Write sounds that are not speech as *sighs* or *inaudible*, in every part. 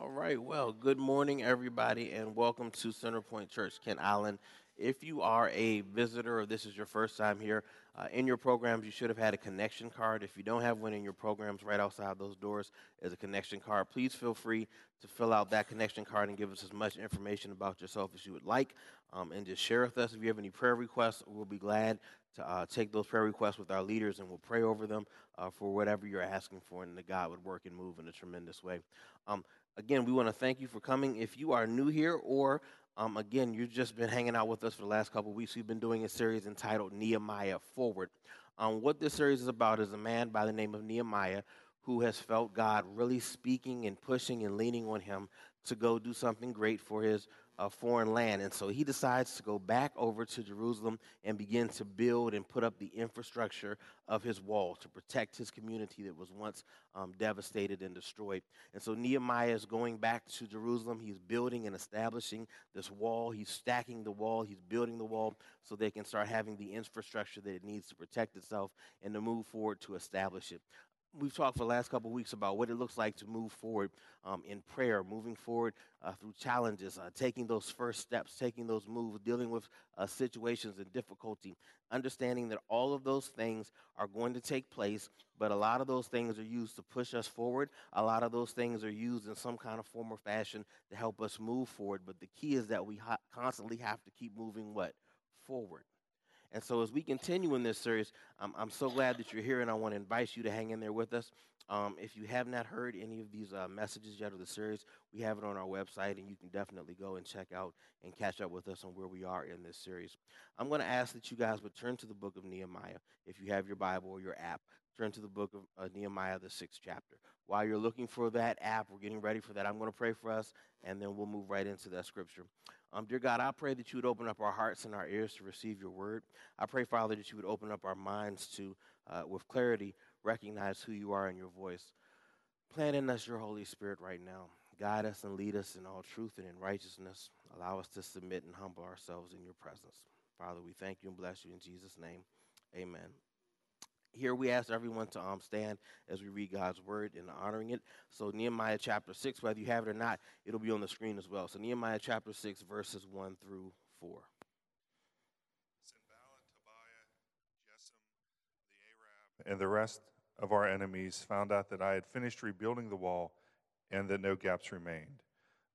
All right. Well, good morning, everybody, and welcome to Centerpoint Church, Kent Island. If you are a visitor or this is your first time here, uh, in your programs, you should have had a connection card. If you don't have one in your programs, right outside those doors is a connection card. Please feel free to fill out that connection card and give us as much information about yourself as you would like. Um, and just share with us if you have any prayer requests. We'll be glad to uh, take those prayer requests with our leaders and we'll pray over them uh, for whatever you're asking for, and that God would work and move in a tremendous way. Um, again, we want to thank you for coming. If you are new here or um, again, you've just been hanging out with us for the last couple weeks. We've been doing a series entitled Nehemiah Forward. Um, what this series is about is a man by the name of Nehemiah who has felt God really speaking and pushing and leaning on him to go do something great for his a foreign land. And so he decides to go back over to Jerusalem and begin to build and put up the infrastructure of his wall to protect his community that was once um, devastated and destroyed. And so Nehemiah is going back to Jerusalem. He's building and establishing this wall. He's stacking the wall. He's building the wall so they can start having the infrastructure that it needs to protect itself and to move forward to establish it we've talked for the last couple weeks about what it looks like to move forward um, in prayer, moving forward uh, through challenges, uh, taking those first steps, taking those moves, dealing with uh, situations and difficulty, understanding that all of those things are going to take place, but a lot of those things are used to push us forward. A lot of those things are used in some kind of form or fashion to help us move forward. But the key is that we ha- constantly have to keep moving what? Forward. And so, as we continue in this series, I'm, I'm so glad that you're here, and I want to invite you to hang in there with us. Um, if you have not heard any of these uh, messages yet of the series, we have it on our website, and you can definitely go and check out and catch up with us on where we are in this series. I'm going to ask that you guys would turn to the book of Nehemiah. If you have your Bible or your app, turn to the book of uh, Nehemiah, the sixth chapter. While you're looking for that app, we're getting ready for that. I'm going to pray for us, and then we'll move right into that scripture. Um, dear God, I pray that you would open up our hearts and our ears to receive your word. I pray, Father, that you would open up our minds to, uh, with clarity, recognize who you are in your voice. Plant in us your Holy Spirit right now. Guide us and lead us in all truth and in righteousness. Allow us to submit and humble ourselves in your presence. Father, we thank you and bless you in Jesus' name. Amen. Here we ask everyone to um, stand as we read God's word and honoring it. So, Nehemiah chapter 6, whether you have it or not, it'll be on the screen as well. So, Nehemiah chapter 6, verses 1 through 4. and the rest of our enemies found out that I had finished rebuilding the wall and that no gaps remained,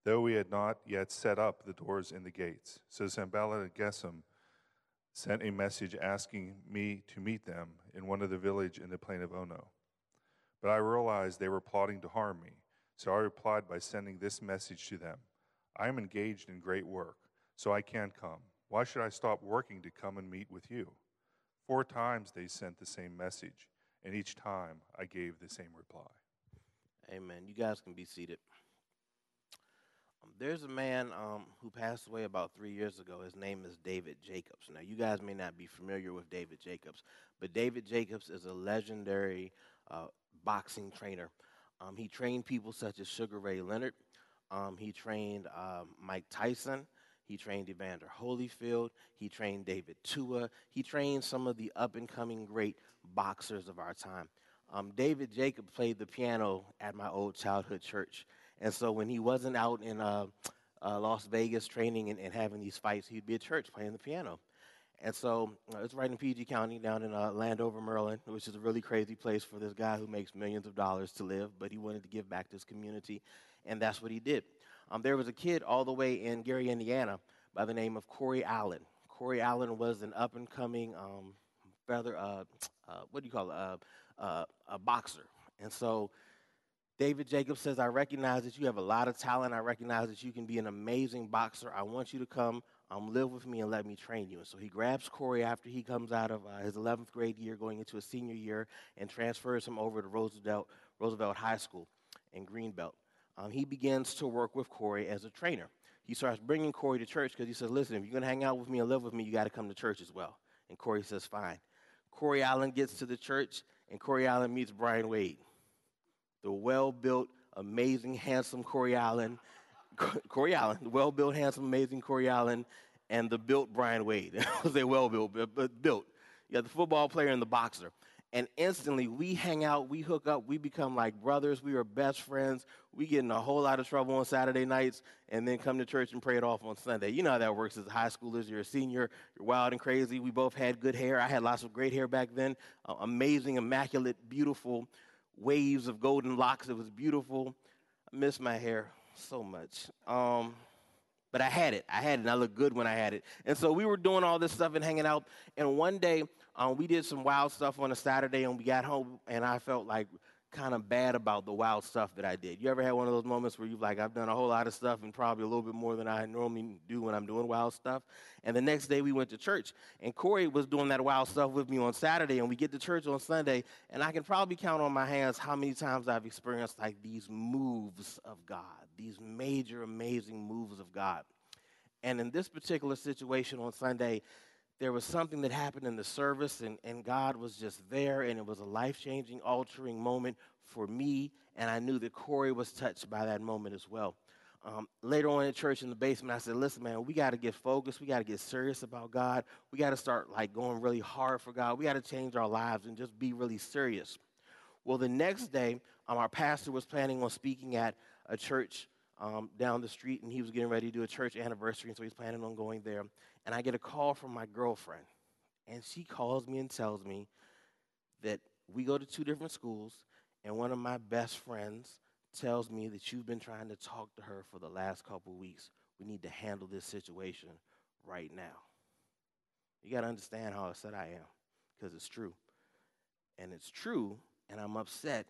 though we had not yet set up the doors and the gates. So Sanballat and Geshem sent a message asking me to meet them in one of the village in the plain of Ono. But I realized they were plotting to harm me, so I replied by sending this message to them I am engaged in great work, so I can't come. Why should I stop working to come and meet with you? Four times they sent the same message, and each time I gave the same reply. Amen. You guys can be seated. Um, there's a man um, who passed away about three years ago. His name is David Jacobs. Now, you guys may not be familiar with David Jacobs, but David Jacobs is a legendary uh, boxing trainer. Um, he trained people such as Sugar Ray Leonard. Um, he trained uh, Mike Tyson. He trained Evander Holyfield. He trained David Tua. He trained some of the up and coming great boxers of our time. Um, David Jacobs played the piano at my old childhood church. And so when he wasn't out in uh, uh, Las Vegas training and, and, having these fights, he'd be at church playing the piano. And so uh, it's right in PG County down in uh, Landover, Maryland, which is a really crazy place for this guy who makes millions of dollars to live, but he wanted to give back to his community, and that's what he did. Um, there was a kid all the way in Gary, Indiana, by the name of Corey Allen. Corey Allen was an up and coming um, feather, uh, uh, what do you call it, uh, uh, a boxer. And so David Jacobs says, I recognize that you have a lot of talent. I recognize that you can be an amazing boxer. I want you to come um, live with me and let me train you. And so he grabs Corey after he comes out of uh, his 11th grade year, going into a senior year, and transfers him over to Roosevelt, Roosevelt High School in Greenbelt. Um, he begins to work with Corey as a trainer. He starts bringing Corey to church because he says, Listen, if you're going to hang out with me and live with me, you got to come to church as well. And Corey says, Fine. Corey Allen gets to the church, and Corey Allen meets Brian Wade the well built, amazing, handsome Corey Allen, Corey Allen, the well built, handsome, amazing Corey Allen, and the built Brian Wade. *laughs* I was say well built, but, but built. You got the football player and the boxer. and instantly we hang out, we hook up, we become like brothers, we are best friends. We get in a whole lot of trouble on Saturday nights and then come to church and pray it off on Sunday. You know how that works as high schoolers. You're a senior, you're wild and crazy. We both had good hair. I had lots of great hair back then, uh, amazing, immaculate, beautiful waves of golden locks. It was beautiful. I miss my hair so much. Um, but I had it. I had it, and I looked good when I had it. And so we were doing all this stuff and hanging out. And one day, um, we did some wild stuff on a Saturday, and we got home, and I felt like kind of bad about the wild stuff that I did. You ever had one of those moments where you're like, I've done a whole lot of stuff and probably a little bit more than I normally do when I'm doing wild stuff? And the next day we went to church, and Corey was doing that wild stuff with me on Saturday, and we get to church on Sunday, and I can probably count on my hands how many times I've experienced like these moves of God, these major, amazing moves of God. And in this particular situation on Sunday, there was something that happened in the service, and, and God was just there, and it was a life changing, altering moment for me. And I knew that Corey was touched by that moment as well. Um, later on in church in the basement, I said, Listen, man, we got to get focused. We got to get serious about God. We got to start like going really hard for God. We got to change our lives and just be really serious. Well, the next day, um, our pastor was planning on speaking at a church um, down the street, and he was getting ready to do a church anniversary, and so he's planning on going there. And I get a call from my girlfriend, and she calls me and tells me that we go to two different schools, and one of my best friends tells me that you've been trying to talk to her for the last couple weeks. We need to handle this situation right now. You got to understand how upset I am because it's true. And it's true, and I'm upset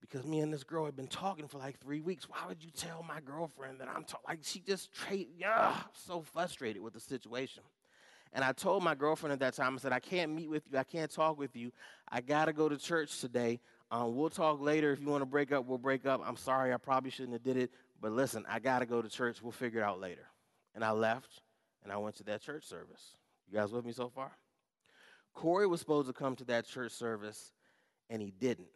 because me and this girl had been talking for like three weeks. Why would you tell my girlfriend that I'm ta-? like she just trade? Yeah, so frustrated with the situation. And I told my girlfriend at that time, I said, I can't meet with you. I can't talk with you. I got to go to church today. Um, we'll talk later. If you want to break up, we'll break up. I'm sorry. I probably shouldn't have did it. But listen, I got to go to church. We'll figure it out later. And I left, and I went to that church service. You guys with me so far? Corey was supposed to come to that church service, and he didn't.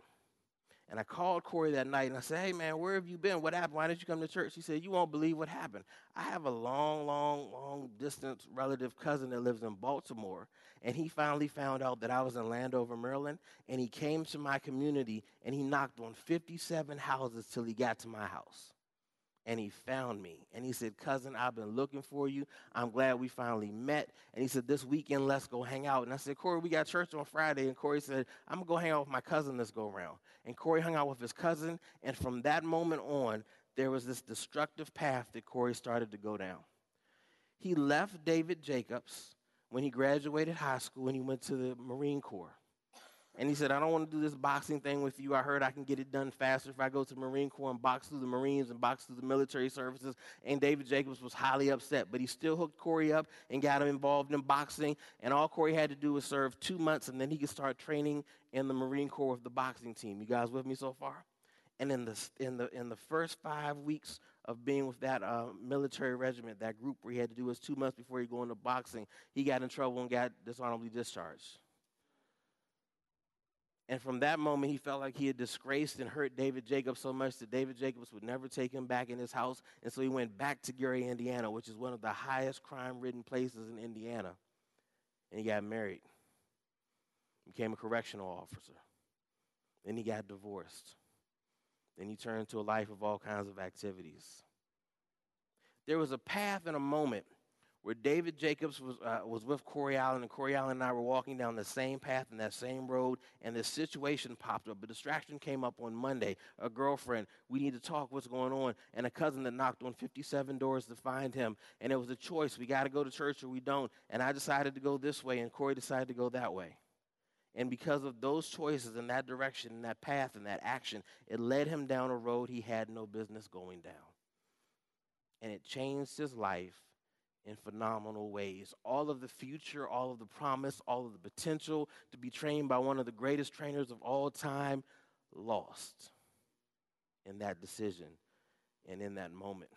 And I called Corey that night and I said, Hey, man, where have you been? What happened? Why didn't you come to church? He said, You won't believe what happened. I have a long, long, long distance relative cousin that lives in Baltimore. And he finally found out that I was in Landover, Maryland. And he came to my community and he knocked on 57 houses till he got to my house and he found me. And he said, Cousin, I've been looking for you. I'm glad we finally met. And he said, This weekend, let's go hang out. And I said, Corey, we got church on Friday. And Corey said, I'm going to go hang out with my cousin this go round. And Corey hung out with his cousin. And from that moment on, there was this destructive path that Corey started to go down. He left David Jacobs when he graduated high school and he went to the Marine Corps. And he said, I don't want to do this boxing thing with you. I heard I can get it done faster if I go to the Marine Corps and box through the Marines and box through the military services. And David Jacobs was highly upset, but he still hooked Corey up and got him involved in boxing. And all Corey had to do was serve two months, and then he could start training in the Marine Corps with the boxing team. You guys with me so far? And in the, in the, in the first five weeks of being with that uh, military regiment, that group where he had to do his two months before he go into boxing, he got in trouble and got dishonorably discharged. And from that moment, he felt like he had disgraced and hurt David Jacobs so much that David Jacobs would never take him back in his house. And so he went back to Gary, Indiana, which is one of the highest crime ridden places in Indiana. And he got married, became a correctional officer. Then he got divorced. Then he turned to a life of all kinds of activities. There was a path and a moment where David Jacobs was, uh, was with Corey Allen, and Corey Allen and I were walking down the same path and that same road, and this situation popped up. A distraction came up on Monday. A girlfriend, we need to talk, what's going on? And a cousin that knocked on 57 doors to find him. And it was a choice. We got to go to church or we don't. And I decided to go this way, and Corey decided to go that way. And because of those choices in that direction, in that path, and that action, it led him down a road he had no business going down. And it changed his life in phenomenal ways. All of the future, all of the promise, all of the potential to be trained by one of the greatest trainers of all time lost in that decision and in that moment.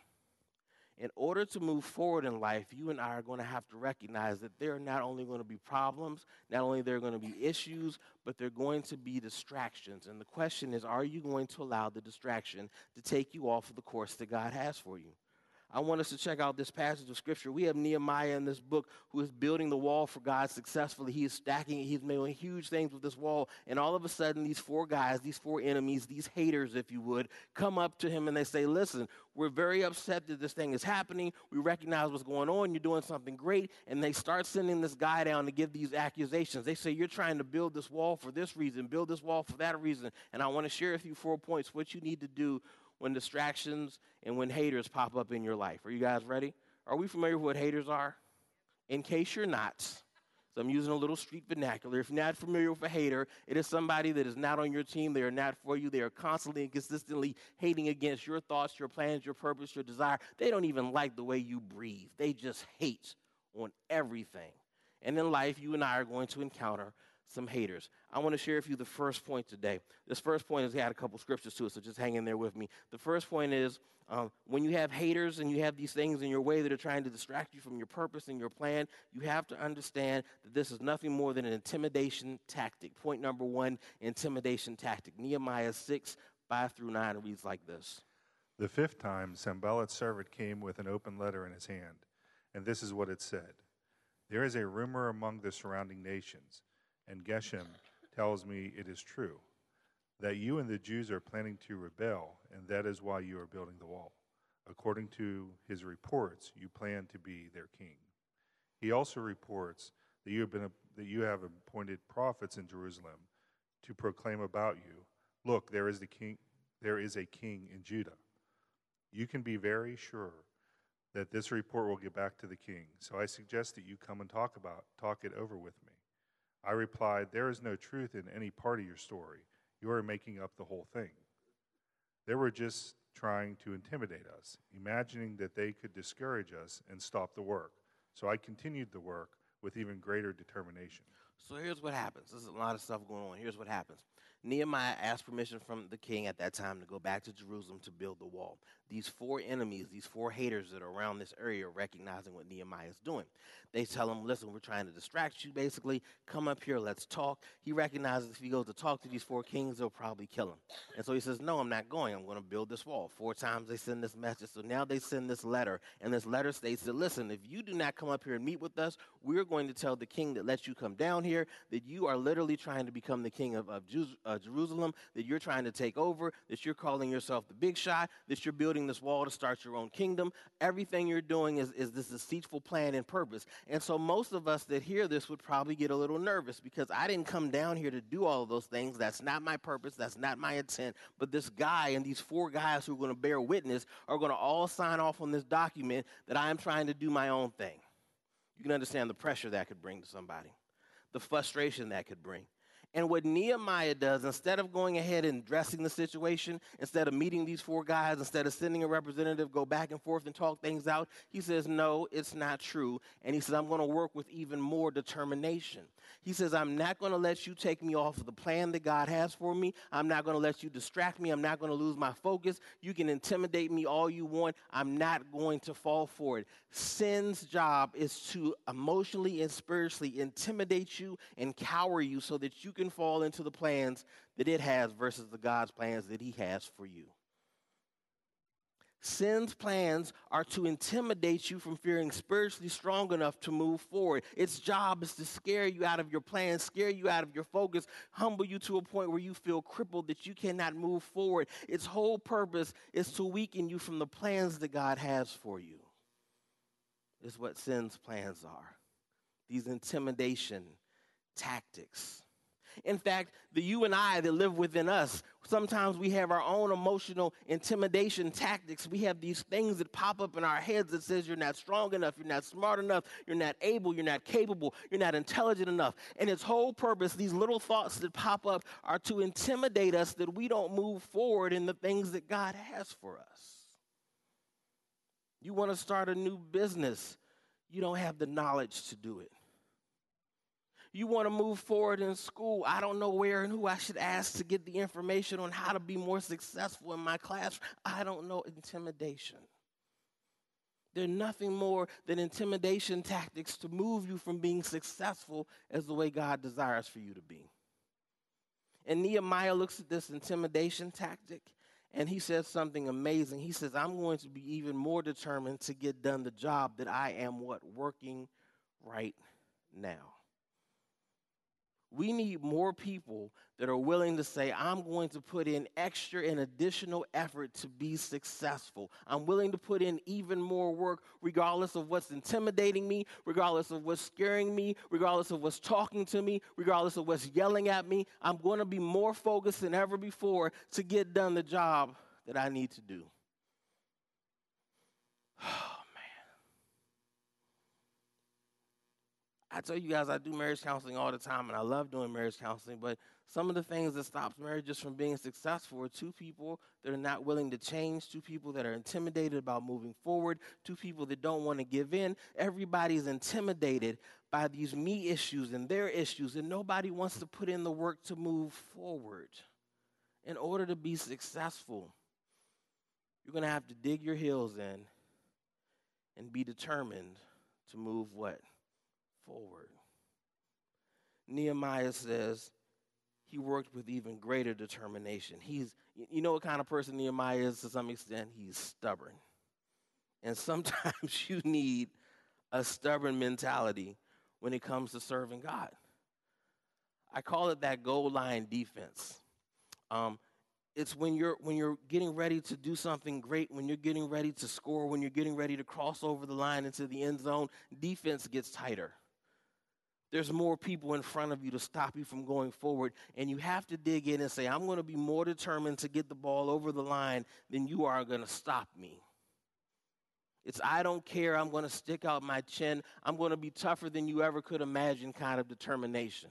In order to move forward in life, you and I are going to have to recognize that there are not only going to be problems, not only there are going to be issues, but there are going to be distractions. And the question is, are you going to allow the distraction to take you off of the course that God has for you? I want us to check out this passage of scripture. We have Nehemiah in this book who is building the wall for God successfully. He is stacking it, he's making huge things with this wall. And all of a sudden, these four guys, these four enemies, these haters, if you would, come up to him and they say, Listen, we're very upset that this thing is happening. We recognize what's going on. You're doing something great. And they start sending this guy down to give these accusations. They say, You're trying to build this wall for this reason, build this wall for that reason. And I want to share with you four points what you need to do when distractions and when haters pop up in your life. Are you guys ready? Are we familiar with what haters are? In case you're not, so I'm using a little street vernacular. If you're not familiar with a hater, it is somebody that is not on your team. They are not for you. They are constantly and consistently hating against your thoughts, your plans, your purpose, your desire. They don't even like the way you breathe. They just hate on everything. And in life, you and I are going to encounter some haters. I want to share with you the first point today. This first point is, had a couple scriptures to it, so just hang in there with me. The first point is um, when you have haters and you have these things in your way that are trying to distract you from your purpose and your plan, you have to understand that this is nothing more than an intimidation tactic. Point number one intimidation tactic. Nehemiah 6, 5 through 9 reads like this. The fifth time, Sanballat's servant came with an open letter in his hand, and this is what it said There is a rumor among the surrounding nations and Geshem tells me it is true that you and the Jews are planning to rebel, and that is why you are building the wall. According to his reports, you plan to be their king. He also reports that you have been that you have appointed prophets in Jerusalem to proclaim about you, look, there is the king there is a king in Judah. You can be very sure that this report will get back to the king. So I suggest that you come and talk about talk it over with me. I replied, There is no truth in any part of your story. You are making up the whole thing. They were just trying to intimidate us, imagining that they could discourage us and stop the work. So I continued the work with even greater determination. So here's what happens. There's a lot of stuff going on. Here's what happens. Nehemiah asked permission from the king at that time to go back to Jerusalem to build the wall. These four enemies, these four haters that are around this area, recognizing what Nehemiah is doing. They tell him, Listen, we're trying to distract you, basically. Come up here, let's talk. He recognizes if he goes to talk to these four kings, they'll probably kill him. And so he says, No, I'm not going. I'm going to build this wall. Four times they send this message. So now they send this letter. And this letter states that, Listen, if you do not come up here and meet with us, we're going to tell the king that lets you come down here that you are literally trying to become the king of, of Jews, uh, Jerusalem, that you're trying to take over, that you're calling yourself the big shot, that you're building this wall to start your own kingdom. Everything you're doing is, is this deceitful plan and purpose. And so most of us that hear this would probably get a little nervous because I didn't come down here to do all of those things. That's not my purpose. That's not my intent. But this guy and these four guys who are going to bear witness are going to all sign off on this document that I am trying to do my own thing. You can understand the pressure that could bring to somebody, the frustration that could bring. And what Nehemiah does, instead of going ahead and addressing the situation, instead of meeting these four guys, instead of sending a representative, go back and forth and talk things out, he says, No, it's not true. And he says, I'm going to work with even more determination. He says, I'm not going to let you take me off of the plan that God has for me. I'm not going to let you distract me. I'm not going to lose my focus. You can intimidate me all you want. I'm not going to fall for it. Sin's job is to emotionally and spiritually intimidate you and cower you so that you can fall into the plans that it has versus the God's plans that He has for you. Sin's plans are to intimidate you from feeling spiritually strong enough to move forward. Its job is to scare you out of your plans, scare you out of your focus, humble you to a point where you feel crippled that you cannot move forward. Its whole purpose is to weaken you from the plans that God has for you. Is what sin's plans are. These intimidation tactics. In fact, the you and I that live within us, sometimes we have our own emotional intimidation tactics. We have these things that pop up in our heads that says you're not strong enough, you're not smart enough, you're not able, you're not capable, you're not intelligent enough. And its whole purpose, these little thoughts that pop up are to intimidate us that we don't move forward in the things that God has for us. You want to start a new business, you don't have the knowledge to do it you want to move forward in school. I don't know where and who I should ask to get the information on how to be more successful in my class. I don't know intimidation. They're nothing more than intimidation tactics to move you from being successful as the way God desires for you to be. And Nehemiah looks at this intimidation tactic And he says something amazing. He says, I'm going to be even more determined to get done the job that I am what? Working right now. We need more people that are willing to say, I'm going to put in extra and additional effort to be successful. I'm willing to put in even more work, regardless of what's intimidating me, regardless of what's scaring me, regardless of what's talking to me, regardless of what's yelling at me. I'm going to be more focused than ever before to get done the job that I need to do. *sighs* *sighs* I tell you guys, I do marriage counseling all the time, and I love doing marriage counseling. But some of the things that stops marriages from being successful are two people that are not willing to change, two people that are intimidated about moving forward, two people that don't want to give in. Everybody's intimidated by these me issues and their issues, and nobody wants to put in the work to move forward. In order to be successful, you're going to have to dig your heels in and be determined to move what? Forward. Nehemiah says he worked with even greater determination. He's, you know what kind of person Nehemiah is to some extent? He's stubborn. And sometimes *laughs* you need a stubborn mentality when it comes to serving God. I call it that goal line defense. Um, it's when you're when you're getting ready to do something great, when you're getting ready to score, when you're getting ready to cross over the line into the end zone, defense gets tighter there's more people in front of you to stop you from going forward. And you have to dig in and say, I'm going to be more determined to get the ball over the line than you are going to stop me. It's I don't care. I'm going to stick out my chin. I'm going to be tougher than you ever could imagine kind of determination.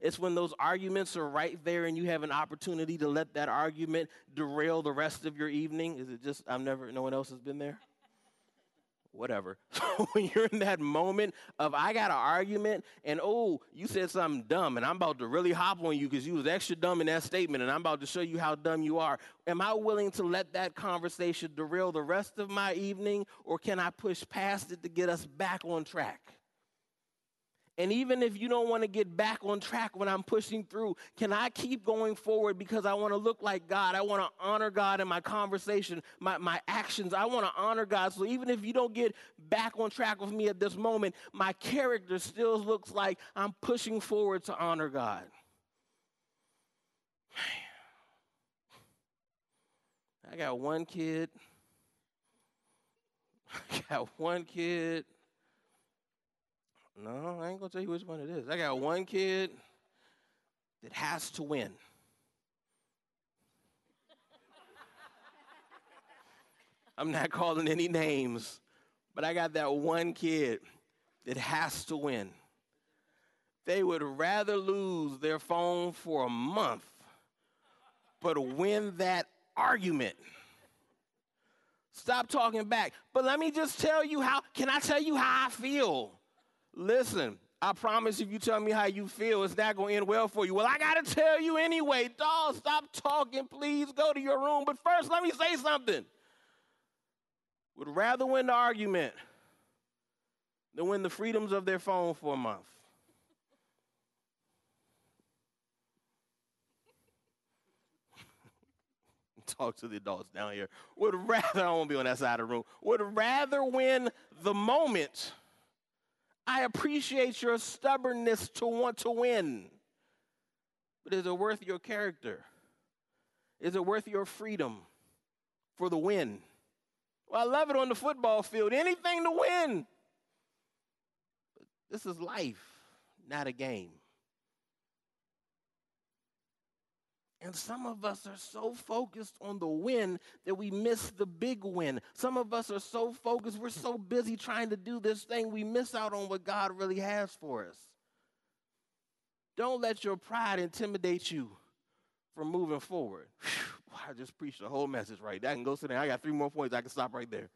It's when those arguments are right there and you have an opportunity to let that argument derail the rest of your evening. Is it just, I've never, no one else has been there? Whatever. *laughs* So when you're in that moment of I got an argument and oh, you said something dumb and I'm about to really hop on you because you was extra dumb in that statement and I'm about to show you how dumb you are. Am I willing to let that conversation derail the rest of my evening or can I push past it to get us back on track? And even if you don't want to get back on track when I'm pushing through, can I keep going forward because I want to look like God? I want to honor God in my conversation, my, my actions. I want to honor God. So even if you don't get back on track with me at this moment, my character still looks like I'm pushing forward to honor God. I got one kid. *laughs* I got one kid. No, I ain't gonna tell you which one it is. I got one kid that has to win. I'm not calling any names, but I got that one kid that has to win. They would rather lose their phone for a month, but win that argument. Stop talking back. But let me just tell you how, can I tell you how I feel? Listen, I promise if you tell me how you feel, it's not going to end well for you. Well, I got to tell you anyway. Dog, stop talking. Please go to your room. But first, let me say something. Would rather win the argument than win the freedoms of their phone for a month. *laughs* Talk to the adults down here. Would rather, I won't be on that side of the room, would rather win the moment I appreciate your stubbornness to want to win. But is it worth your character? Is it worth your freedom for the win? Well, I love it on the football field. Anything to win. But this is life, not a game. And some of us are so focused on the win that we miss the big win. Some of us are so focused, we're so busy trying to do this thing, we miss out on what God really has for us. Don't let your pride intimidate you from moving forward. Whew, I just preached the whole message right. I can go sit there. I got three more points. I can stop right there.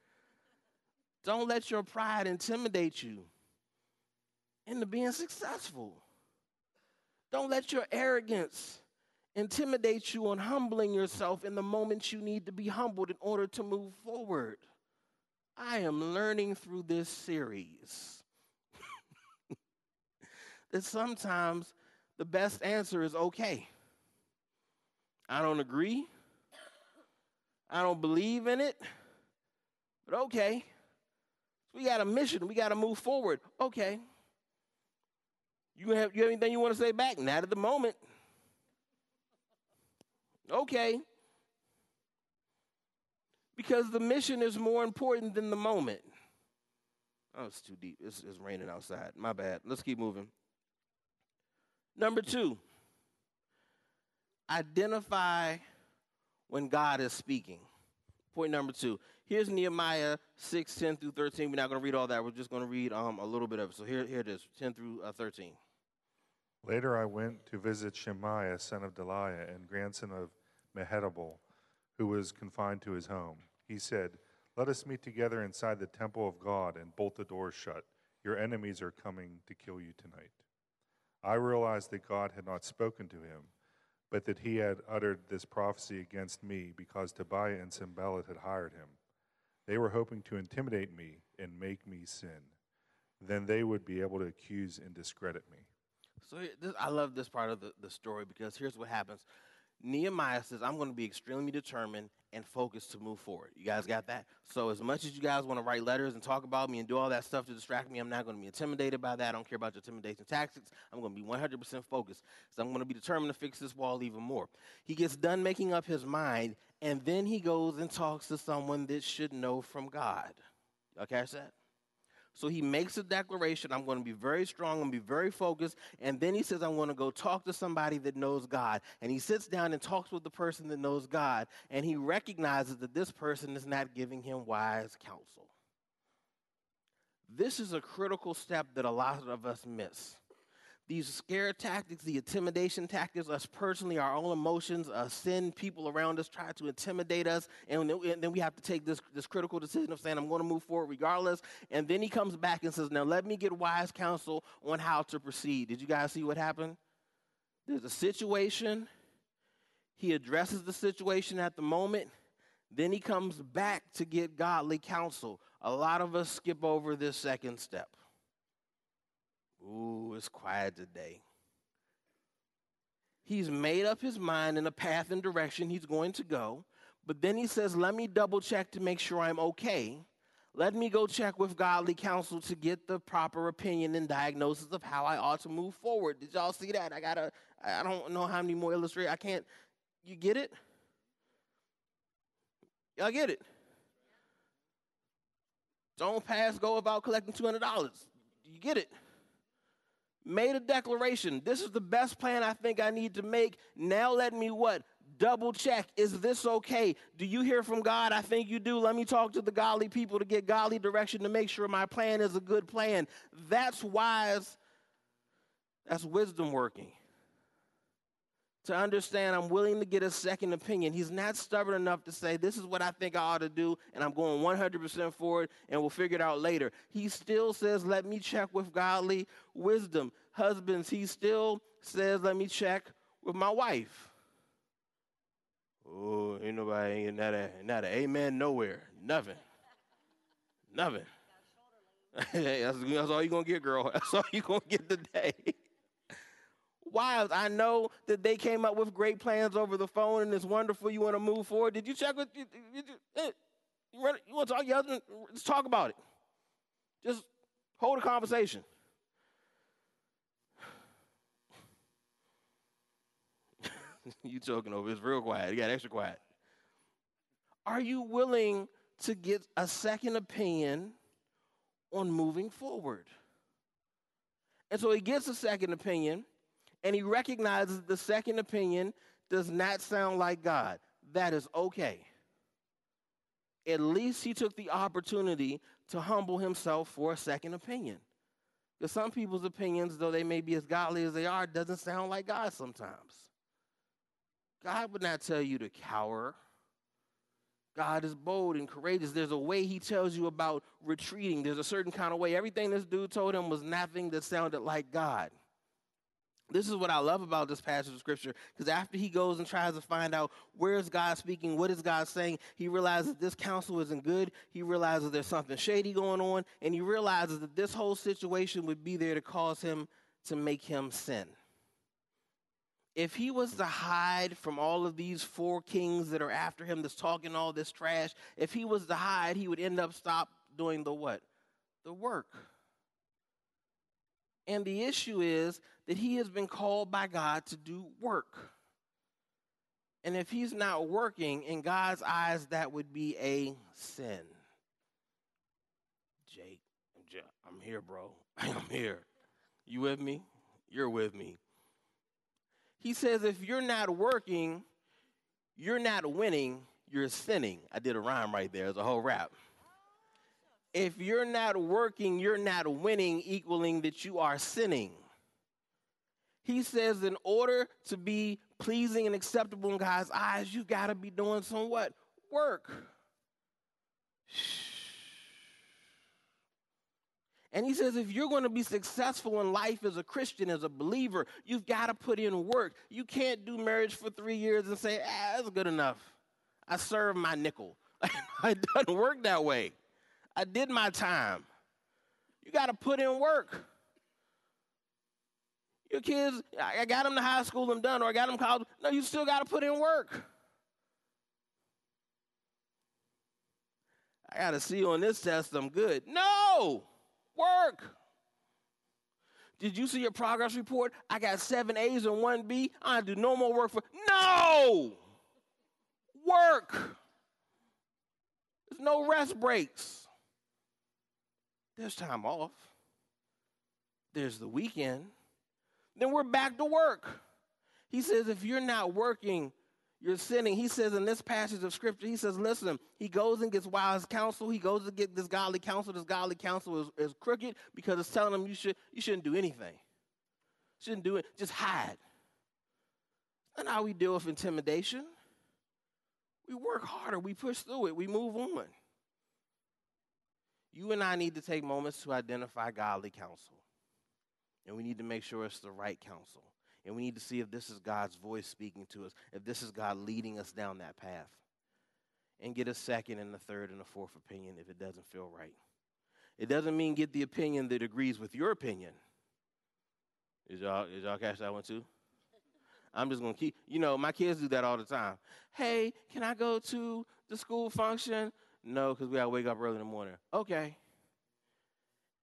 Don't let your pride intimidate you into being successful. Don't let your arrogance intimidates you on humbling yourself in the moments you need to be humbled in order to move forward. I am learning through this series *laughs* that sometimes the best answer is okay. I don't agree. I don't believe in it. But okay. We got a mission. We got to move forward. Okay. You have, you have anything you want to say back? Not at the moment. Okay. Because the mission is more important than the moment. Oh, it's too deep. It's, it's raining outside. My bad. Let's keep moving. Number two, identify when God is speaking. Point number two. Here's Nehemiah 6, 10 through 13. We're not going to read all that. We're just going to read um, a little bit of it. So here, here it is 10 through uh, 13. Later I went to visit Shemaiah, son of Deliah, and grandson of Mehetabel, who was confined to his home. He said, Let us meet together inside the temple of God and bolt the doors shut. Your enemies are coming to kill you tonight. I realized that God had not spoken to him but that he had uttered this prophecy against me because Tobiah and Sanballat had hired him. They were hoping to intimidate me and make me sin. Then they would be able to accuse and discredit me. So this, I love this part of the, the story because here's what happens. Nehemiah says, I'm going to be extremely determined and focused to move forward. You guys got that? So, as much as you guys want to write letters and talk about me and do all that stuff to distract me, I'm not going to be intimidated by that. I don't care about your intimidation tactics. I'm going to be 100% focused. So, I'm going to be determined to fix this wall even more. He gets done making up his mind, and then he goes and talks to someone that should know from God. Y'all catch that? So he makes a declaration I'm going to be very strong, I'm going to be very focused. And then he says, I'm going to go talk to somebody that knows God. And he sits down and talks with the person that knows God. And he recognizes that this person is not giving him wise counsel. This is a critical step that a lot of us miss these scare tactics, the intimidation tactics, us personally, our own emotions, uh, sin, people around us try to intimidate us, and then we have to take this, this critical decision of saying, I'm going to move forward regardless. And then he comes back and says, Now let me get wise counsel on how to proceed. Did you guys see what happened? There's a situation, he addresses the situation at the moment, then he comes back to get godly counsel. A lot of us skip over this second step. Ooh, it's quiet today. He's made up his mind in a path and direction he's going to go, but then he says, Let me double check to make sure I'm okay. Let me go check with godly counsel to get the proper opinion and diagnosis of how I ought to move forward. Did y'all see that? I gotta, I don't know how many more illustrate. I can't, you get it? Y'all get it? Don't pass go about collecting $200. You get it? Made a declaration. This is the best plan I think I need to make. Now let me what? Double check. Is this okay? Do you hear from God? I think you do. Let me talk to the godly people to get godly direction to make sure my plan is a good plan. That's wise. That's wisdom working. To understand, I'm willing to get a second opinion. He's not stubborn enough to say, This is what I think I ought to do, and I'm going 100% for it, and we'll figure it out later. He still says, Let me check with godly wisdom. Husbands, he still says, Let me check with my wife. Oh, ain't nobody, not a, not a amen nowhere. Nothing. Nothing. *laughs* that's, that's all you're going to get, girl. *laughs* That's all you're going to get today wives. I know that they came up with great plans over the phone and it's wonderful. You want to move forward. Did you check with you, you, you, you eh, want to talk your husband? Let's talk about it. Just hold a conversation. *laughs* you choking over. It's real quiet. You got extra quiet. Are you willing to get a second opinion on moving forward? And so he gets a second opinion and he recognizes the second opinion does not sound like God. That is okay. At least he took the opportunity to humble himself for a second opinion. Because some people's opinions, though they may be as godly as they are, doesn't sound like God sometimes. God would not tell you to cower. God is bold and courageous. There's a way he tells you about retreating. There's a certain kind of way. Everything this dude told him was nothing that sounded like God. This is what I love about this passage of scripture because after he goes and tries to find out where is God speaking, what is God saying, he realizes this counsel isn't good. He realizes there's something shady going on, and he realizes that this whole situation would be there to cause him to make him sin. if he was to hide from all of these four kings that are after him that's talking all this trash, if he was to hide, he would end up stop doing the what? The work. And the issue is that he has been called by God to do work. And if he's not working, in God's eyes, that would be a sin. Jake, I'm here, bro. *laughs* I'm here. You with me? You're with me. He says, if you're not working, you're not winning, you're sinning. I did a rhyme right there, It's a whole rap. If you're not working, you're not winning, equaling that you are sinning. He says, in order to be pleasing and acceptable in God's eyes, you got to be doing some what? Work. And he says, if you're going to be successful in life as a Christian, as a believer, you've got to put in work. You can't do marriage for three years and say, ah, that's good enough. I serve my nickel. *laughs* it doesn't work that way. I did my time. You got to put in work. Your kids, I got them to high school, I'm done, or I got them college. No, you still got to put in work. I got to see you on this test, I'm good. No! Work. Did you see your progress report? I got seven A's and one B. I do no more work for. No! Work. There's no rest breaks. There's time off. There's the weekend. Then we're back to work. He says, if you're not working, you're sinning. He says in this passage of scripture, he says, listen, he goes and gets wise counsel. He goes to get this godly counsel. This godly counsel is, is crooked because it's telling him you, should, you shouldn't do anything. Shouldn't do it. Just hide. That's how we deal with intimidation. We work harder. We push through it. We move on. You and I need to take moments to identify godly counsel. And we need to make sure it's the right counsel. And we need to see if this is God's voice speaking to us, if this is God leading us down that path. And get a second and a third and a fourth opinion if it doesn't feel right. It doesn't mean get the opinion that agrees with your opinion. Is y'all, is y'all catch that one too? I'm just gonna keep, you know, my kids do that all the time. Hey, can I go to the school function? No, because we gotta wake up early in the morning. Okay.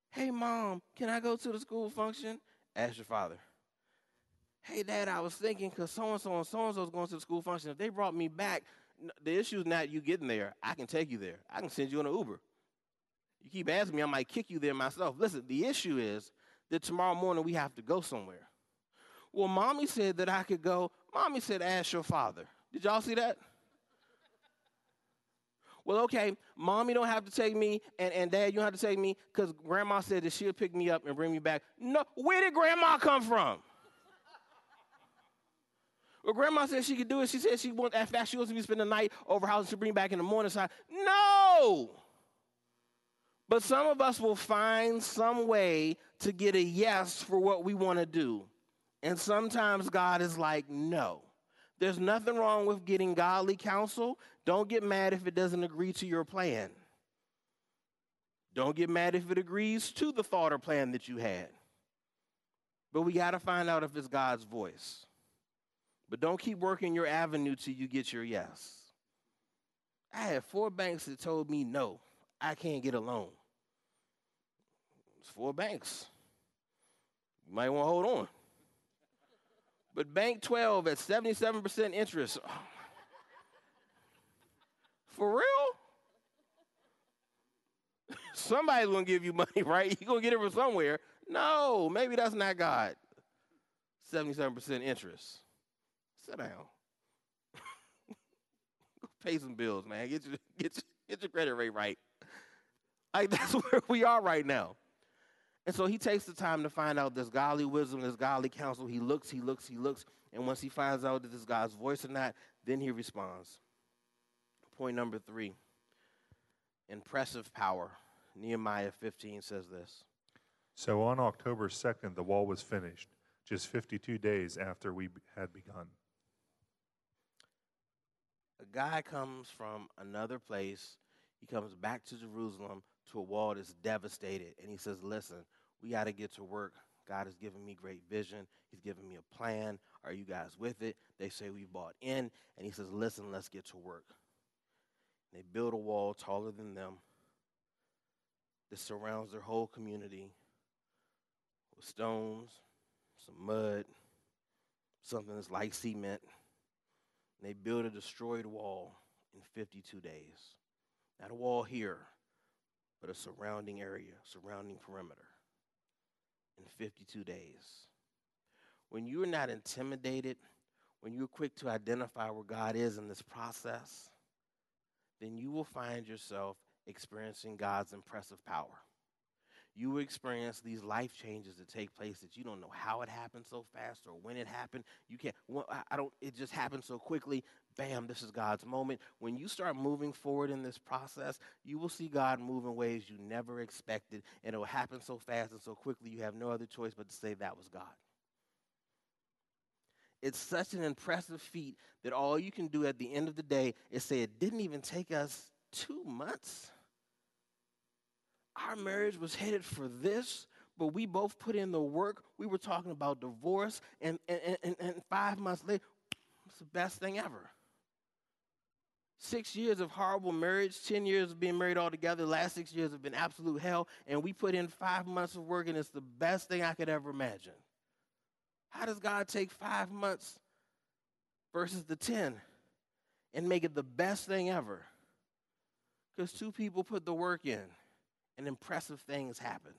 Hey, mom, can I go to the school function? Ask your father hey, dad, I was thinking because so and so and so and so is going to the school function. If they brought me back, the issue is not you getting there. I can take you there. I can send you in an Uber. You keep asking me, I might kick you there myself. Listen, the issue is that tomorrow morning we have to go somewhere. Well, mommy said that I could go. Mommy said, ask your father. Did y'all see that? Well, okay, mommy don't have to take me, and, and dad, you don't have to take me because grandma said that she'll pick me up and bring me back. No, where did grandma come from? Well, grandma said she could do it. She said she want, in fact, she wants to be spend the night over house and she bring back in the morning time. No! But some of us will find some way to get a yes for what we want to do. And sometimes God is like, no. There's nothing wrong with getting godly counsel. Don't get mad if it doesn't agree to your plan. Don't get mad if it agrees to the thought or plan that you had. But we got to find out if it's God's voice. But don't keep working your avenue till you get your yes. I had four banks that told me no, I can't get a loan. It's four banks. You might want to hold on. But Bank 12 at 77% interest. Oh For real? Somebody's going to give you money, *laughs* right? You're going to get it from somewhere. No, maybe that's not God. 77% interest. Sit down. *laughs* Pay some bills, man. Get your, get, your, get your credit rate right. Like, *laughs* that's where we are right now. And so he takes the time to find out this godly wisdom, this godly counsel. He looks, he looks, he looks. And once he finds out that this God's voice or not, then he responds. Point number three impressive power. Nehemiah 15 says this. So on October 2nd, the wall was finished, just 52 days after we had begun a guy comes from another place. He comes back to Jerusalem to a wall that's devastated. And he says, Listen, we got to get to work. God has given me great vision. He's given me a plan. Are you guys with it? They say we bought in. And he says, Listen, let's get to work. They build a wall taller than them that surrounds their whole community with stones, some mud, something that's like cement. And they build a destroyed wall in 52 days. Not a wall here, but a surrounding area, surrounding perimeter in 52 days. When you're not intimidated, when you're quick to identify where God is in this process, then you will find yourself experiencing God's impressive power. You will experience these life changes that take place that you don't know how it happened so fast or when it happened. You can't, well, I don't, it just happened so quickly. Bam, this is God's moment. When you start moving forward in this process, you will see God move in ways you never expected, and it will happen so fast and so quickly you have no other choice but to say that was God. It's such an impressive feat that all you can do at the end of the day is say, it didn't even take us two months. Our marriage was headed for this, but we both put in the work. We were talking about divorce, and, and, and, and five months later, it's the best thing ever. Six years of horrible marriage, 10 years of being married all together, the last six years have been absolute hell, and we put in five months of work, and it's the best thing I could ever imagine. How does God take five months versus the 10 and make it the best thing ever? Because two people put the work in and impressive things happened.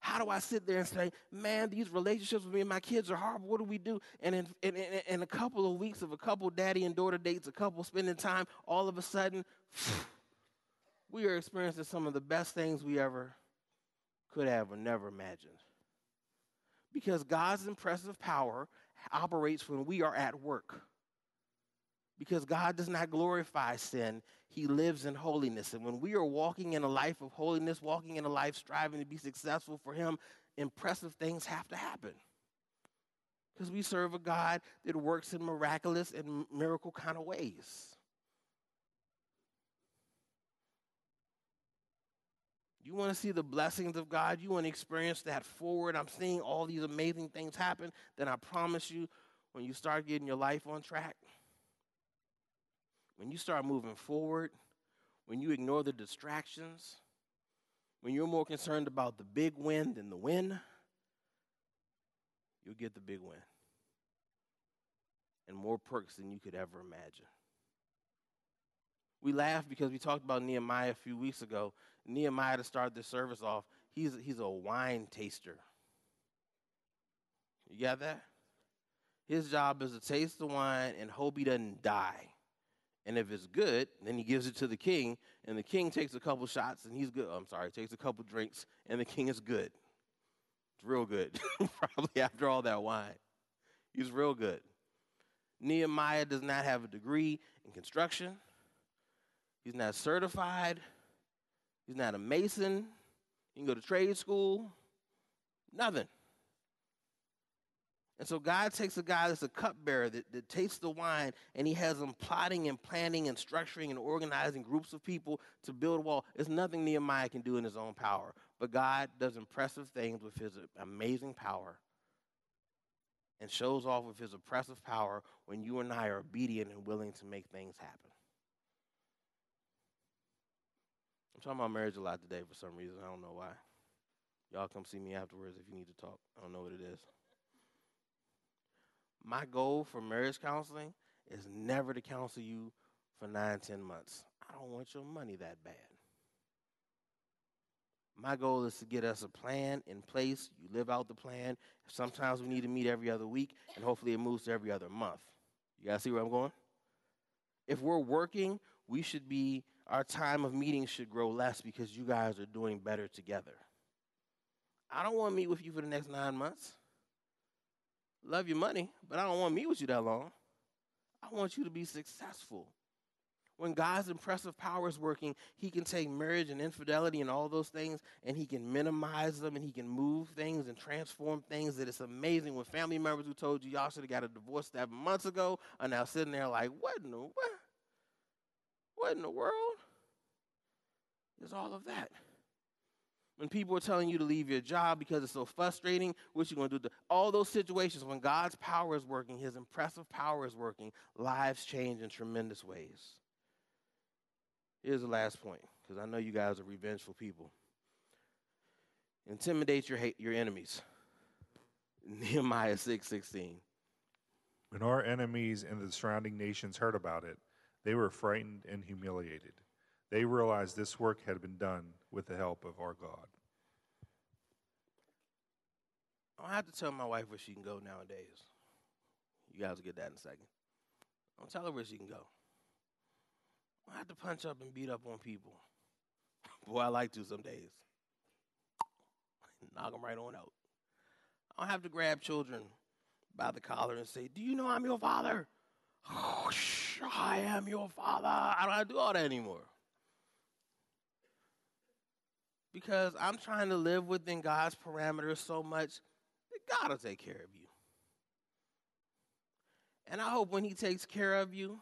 How do I sit there and say, man, these relationships with me and my kids are horrible. What do we do? And in, in, in a couple of weeks of a couple daddy and daughter dates, a couple spending time, all of a sudden, *sighs* we are experiencing some of the best things we ever could have or never imagined. Because God's impressive power operates when we are at work. Because God does not glorify sin, He lives in holiness. And when we are walking in a life of holiness, walking in a life striving to be successful for Him, impressive things have to happen. Because we serve a God that works in miraculous and miracle kind of ways. You want to see the blessings of God? You want to experience that forward? I'm seeing all these amazing things happen. Then I promise you, when you start getting your life on track, when you start moving forward, when you ignore the distractions, when you're more concerned about the big win than the win, you'll get the big win and more perks than you could ever imagine. We laugh because we talked about Nehemiah a few weeks ago. Nehemiah, to start this service off, he's, he's a wine taster. You got that? His job is to taste the wine and hope he doesn't die. And if it's good, then he gives it to the king, and the king takes a couple shots and he's good. Oh, I'm sorry, takes a couple drinks, and the king is good. It's real good, *laughs* probably after all that wine. He's real good. Nehemiah does not have a degree in construction, he's not certified, he's not a mason, he can go to trade school, nothing. And so God takes a guy that's a cupbearer that, that tastes the wine and he has them plotting and planning and structuring and organizing groups of people to build a wall. There's nothing Nehemiah can do in his own power. But God does impressive things with his amazing power and shows off with his oppressive power when you and I are obedient and willing to make things happen. I'm talking about marriage a lot today for some reason. I don't know why. Y'all come see me afterwards if you need to talk. I don't know what it is. My goal for marriage counseling is never to counsel you for nine, ten months. I don't want your money that bad. My goal is to get us a plan in place. You live out the plan. Sometimes we need to meet every other week, and hopefully it moves to every other month. You guys see where I'm going? If we're working, we should be, our time of meeting should grow less because you guys are doing better together. I don't want to meet with you for the next nine months love your money, but I don't want to meet with you that long. I want you to be successful. When God's impressive power is working, He can take marriage and infidelity and all those things and He can minimize them and He can move things and transform things that it's amazing. When family members who told you y'all should have got a divorce seven months ago are now sitting there like, what in the what? What in the world? There's all of that. when people are telling you to leave your job because it's so frustrating, what you going to do? All those situations when God's power is working, His impressive power is working, lives change in tremendous ways. Here's the last point, because I know you guys are revengeful people. Intimidate your hate, your enemies. *laughs* Nehemiah six sixteen. When our enemies and the surrounding nations heard about it, they were frightened and humiliated. They realized this work had been done with the help of our God. I don't have to tell my wife where she can go nowadays. You guys will get that in a second. Don't tell her where she can go. I have to punch up and beat up on people. *laughs* Boy, I like to some days. Knock them right on out. I don't have to grab children by the collar and say, Do you know I'm your father? *sighs* I am your father. I don't have to do all that anymore because I'm trying to live within God's parameters so much that God will take care of you. And I hope when He takes care of you,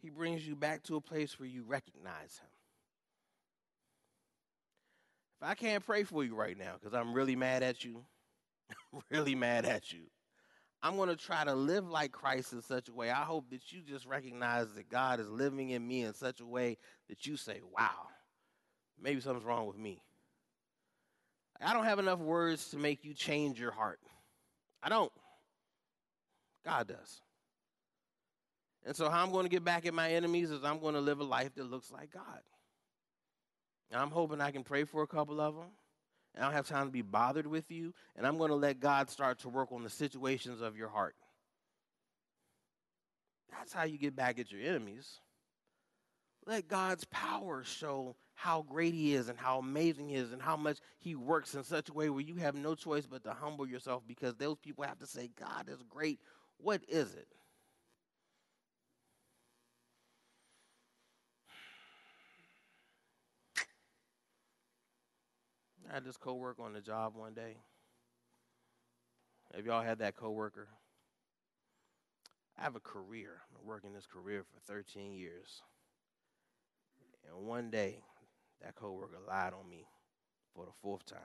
He brings you back to a place where you recognize Him. If I can't pray for you right now because I'm really mad at you, *laughs* really mad at you, I'm going to try to live like Christ in such a way. I hope that you just recognize that God is living in me in such a way that you say, wow, maybe something's wrong with me. I don't have enough words to make you change your heart. I don't. God does. And so, how I'm going to get back at my enemies is I'm going to live a life that looks like God. And I'm hoping I can pray for a couple of them. And I don't have time to be bothered with you. And I'm going to let God start to work on the situations of your heart. That's how you get back at your enemies. Let God's power show how great He is and how amazing He is and how much He works in such a way where you have no choice but to humble yourself because those people have to say, God is great. What is it? I had this coworker on the job one day. Have y'all had that coworker? I have a career. I've been working this career for 13 years. And one day, that coworker lied on me for the fourth time.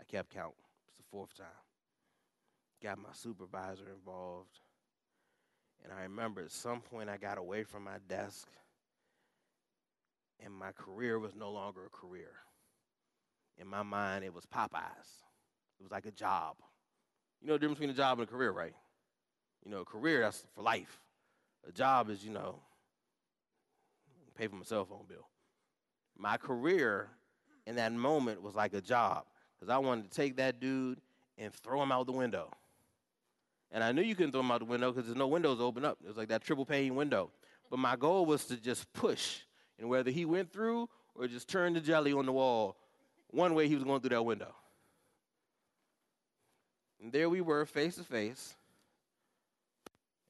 I kept count. It's the fourth time. Got my supervisor involved. And I remember at some point I got away from my desk and my career was no longer a career. In my mind, it was Popeyes. It was like a job. You know the difference between a job and a career, right? You know, a career, that's for life. A job is, you know, pay for my cell phone bill. My career in that moment was like a job because I wanted to take that dude and throw him out the window. And I knew you couldn't throw him out the window because there's no windows open up. It was like that triple pane window. But my goal was to just push. And whether he went through or just turned the jelly on the wall, one way he was going through that window. And there we were, face to face.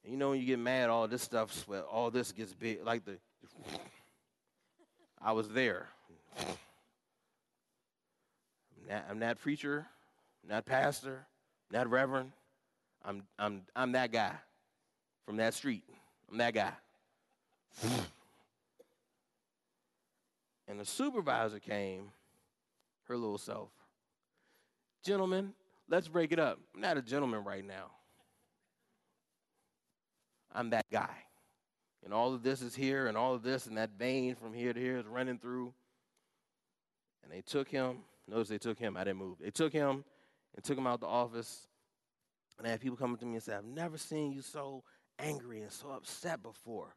And you know when you get mad, all this stuff, all this gets big, like the I was there. I'm not, I'm not preacher, not pastor, not reverend. I'm, I'm, I'm that guy from that street. I'm that guy. and the supervisor came, her little self. Gentlemen, let's break it up. I'm not a gentleman right now. I'm that guy. And all of this is here, and all of this and that vein from here to here is running through. And they took him. Notice they took him. I didn't move. They took him and took him out the office. And I had people coming to me and say, I've never seen you so angry and so upset before.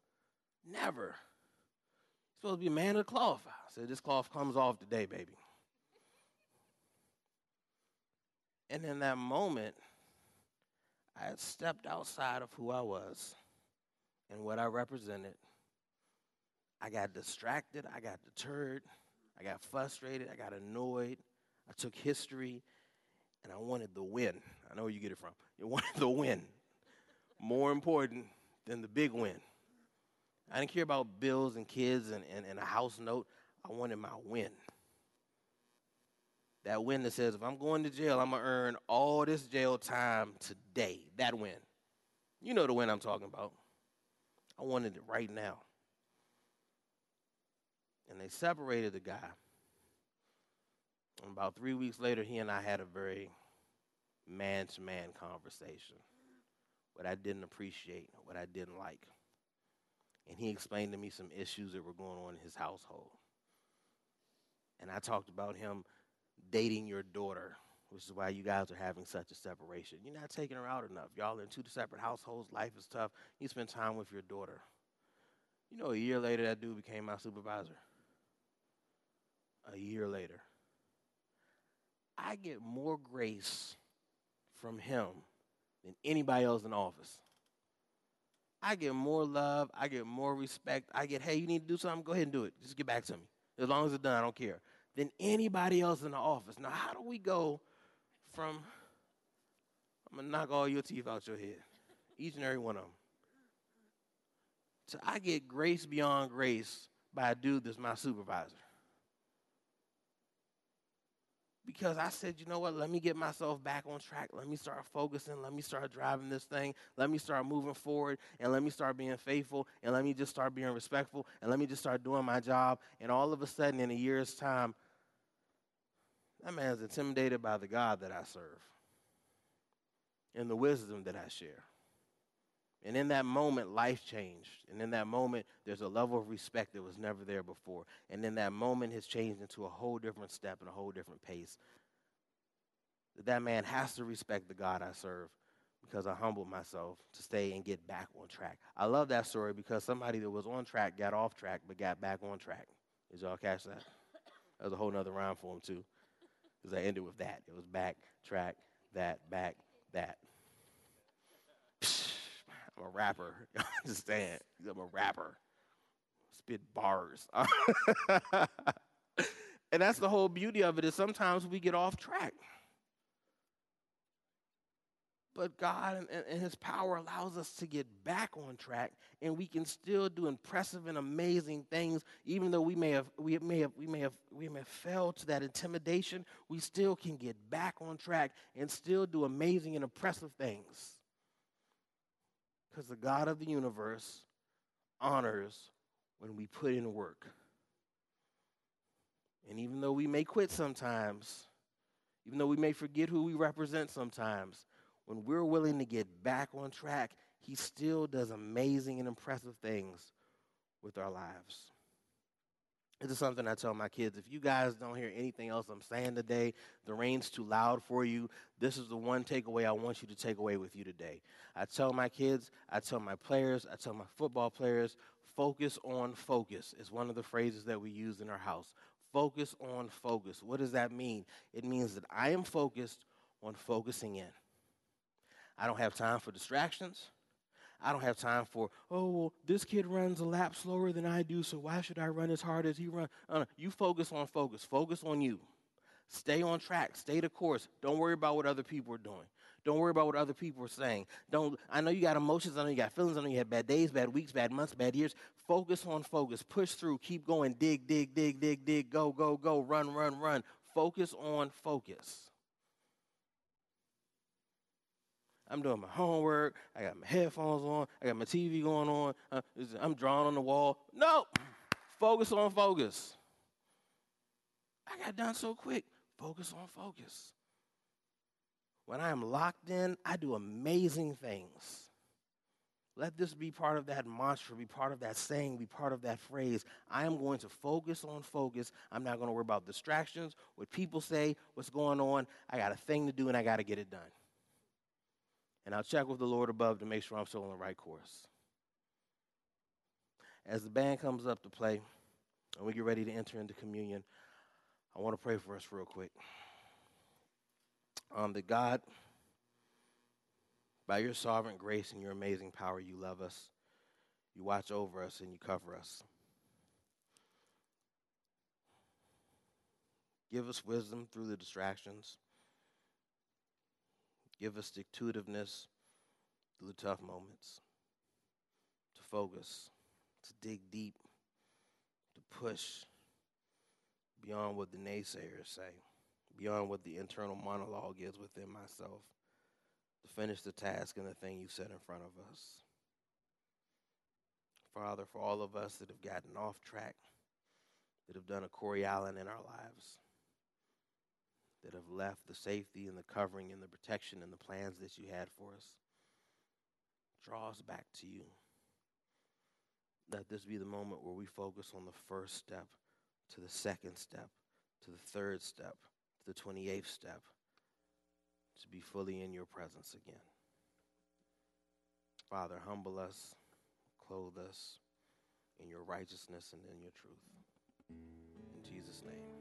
Never. You're supposed to be a man of the cloth. I said, This cloth comes off today, baby. And in that moment, I had stepped outside of who I was and what I represented. I got distracted, I got deterred, I got frustrated, I got annoyed. I took history and I wanted the win. I know where you get it from. You *laughs* wanted the win. More important than the big win. I didn't care about bills and kids and, and, and a house note. I wanted my win. That win that says, if I'm going to jail, I'm going to earn all this jail time today. That win. You know the win I'm talking about. I wanted it right now. And they separated the guy. And about three weeks later, he and I had a very man to man conversation. What I didn't appreciate, what I didn't like. And he explained to me some issues that were going on in his household. And I talked about him dating your daughter, which is why you guys are having such a separation. You're not taking her out enough. Y'all in two separate households. Life is tough. You spend time with your daughter. You know, a year later, that dude became my supervisor. A year later. I get more grace from him than anybody else in the office. I get more love. I get more respect. I get, hey, you need to do something? Go ahead and do it. Just get back to me. As long as it's done, I don't care. Than anybody else in the office. Now, how do we go from, I'm going to knock all your teeth out your head, each and every one of them. So I get grace beyond grace by a dude that's my supervisor because I said, you know what, let me get myself back on track. Let me start focusing. Let me start driving this thing. Let me start moving forward. And let me start being faithful. And let me just start being respectful. And let me just start doing my job. And all of a sudden, in a year's time, that man's intimidated by the God that I serve and the wisdom that I share. And in that moment, life changed. And in that moment, there's a level of respect that was never there before. And in that moment, has changed into a whole different step and a whole different pace. That man has to respect the God I serve because I humbled myself to stay and get back on track. I love that story because somebody that was on track got off track but got back on track. Did y'all catch that? That was a whole nother rhyme for him, too. Because I ended with that. It was back, track, that, back, that. I'm a rapper. *laughs* You understand? I'm a rapper. Spit bars. *laughs* and that's the whole beauty of it is sometimes we get off track. But God and, and, His power allows us to get back on track, and we can still do impressive and amazing things, even though we may have we may have we may have we may have failed to that intimidation. We still can get back on track and still do amazing and impressive things. Because the God of the universe honors when we put in work. And even though we may quit sometimes, even though we may forget who we represent sometimes, when we're willing to get back on track, He still does amazing and impressive things with our lives. This is something I tell my kids. If you guys don't hear anything else I'm saying today, the rain's too loud for you. This is the one takeaway I want you to take away with you today. I tell my kids, I tell my players, I tell my football players, focus on focus is one of the phrases that we use in our house. Focus on focus. What does that mean? It means that I am focused on focusing in. I don't have time for distractions. I don't have time for, oh, well, this kid runs a lap slower than I do, so why should I run as hard as he runs? You focus on focus. Focus on you. Stay on track. Stay the course. Don't worry about what other people are doing. Don't worry about what other people are saying. Don't. I know you got emotions. I know you got feelings. I know you had bad days, bad weeks, bad months, bad years. Focus on focus. Push through. Keep going. Dig, dig, dig, dig, dig. Go, go, go. Run, run, run. Focus on focus. I'm doing my homework. I got my headphones on. I got my TV going on. Uh, I'm drawing on the wall. No, focus on focus. I got done so quick. Focus on focus. When I am locked in, I do amazing things. Let this be part of that mantra, be part of that saying, be part of that phrase. I am going to focus on focus. I'm not going to worry about distractions, what people say, what's going on. I got a thing to do and I got to get it done and I'll check with the Lord above to make sure I'm still on the right course. As the band comes up to play and we get ready to enter into communion, I want to pray for us real quick. Um, that God, by your sovereign grace and your amazing power, you love us, you watch over us, and you cover us. Give us wisdom through the distractions. Give us the intuitiveness through the tough moments, to focus, to dig deep, to push beyond what the naysayers say, beyond what the internal monologue is within myself, to finish the task and the thing you set in front of us. Father, for all of us that have gotten off track, that have done a Corey Allen in our lives, that have left the safety and the covering and the protection and the plans that you had for us. Draw us back to you. Let this be the moment where we focus on the first step, to the second step, to the third step, to the 28th step, to be fully in your presence again. Father, humble us, clothe us in your righteousness and in your truth. In Jesus' name.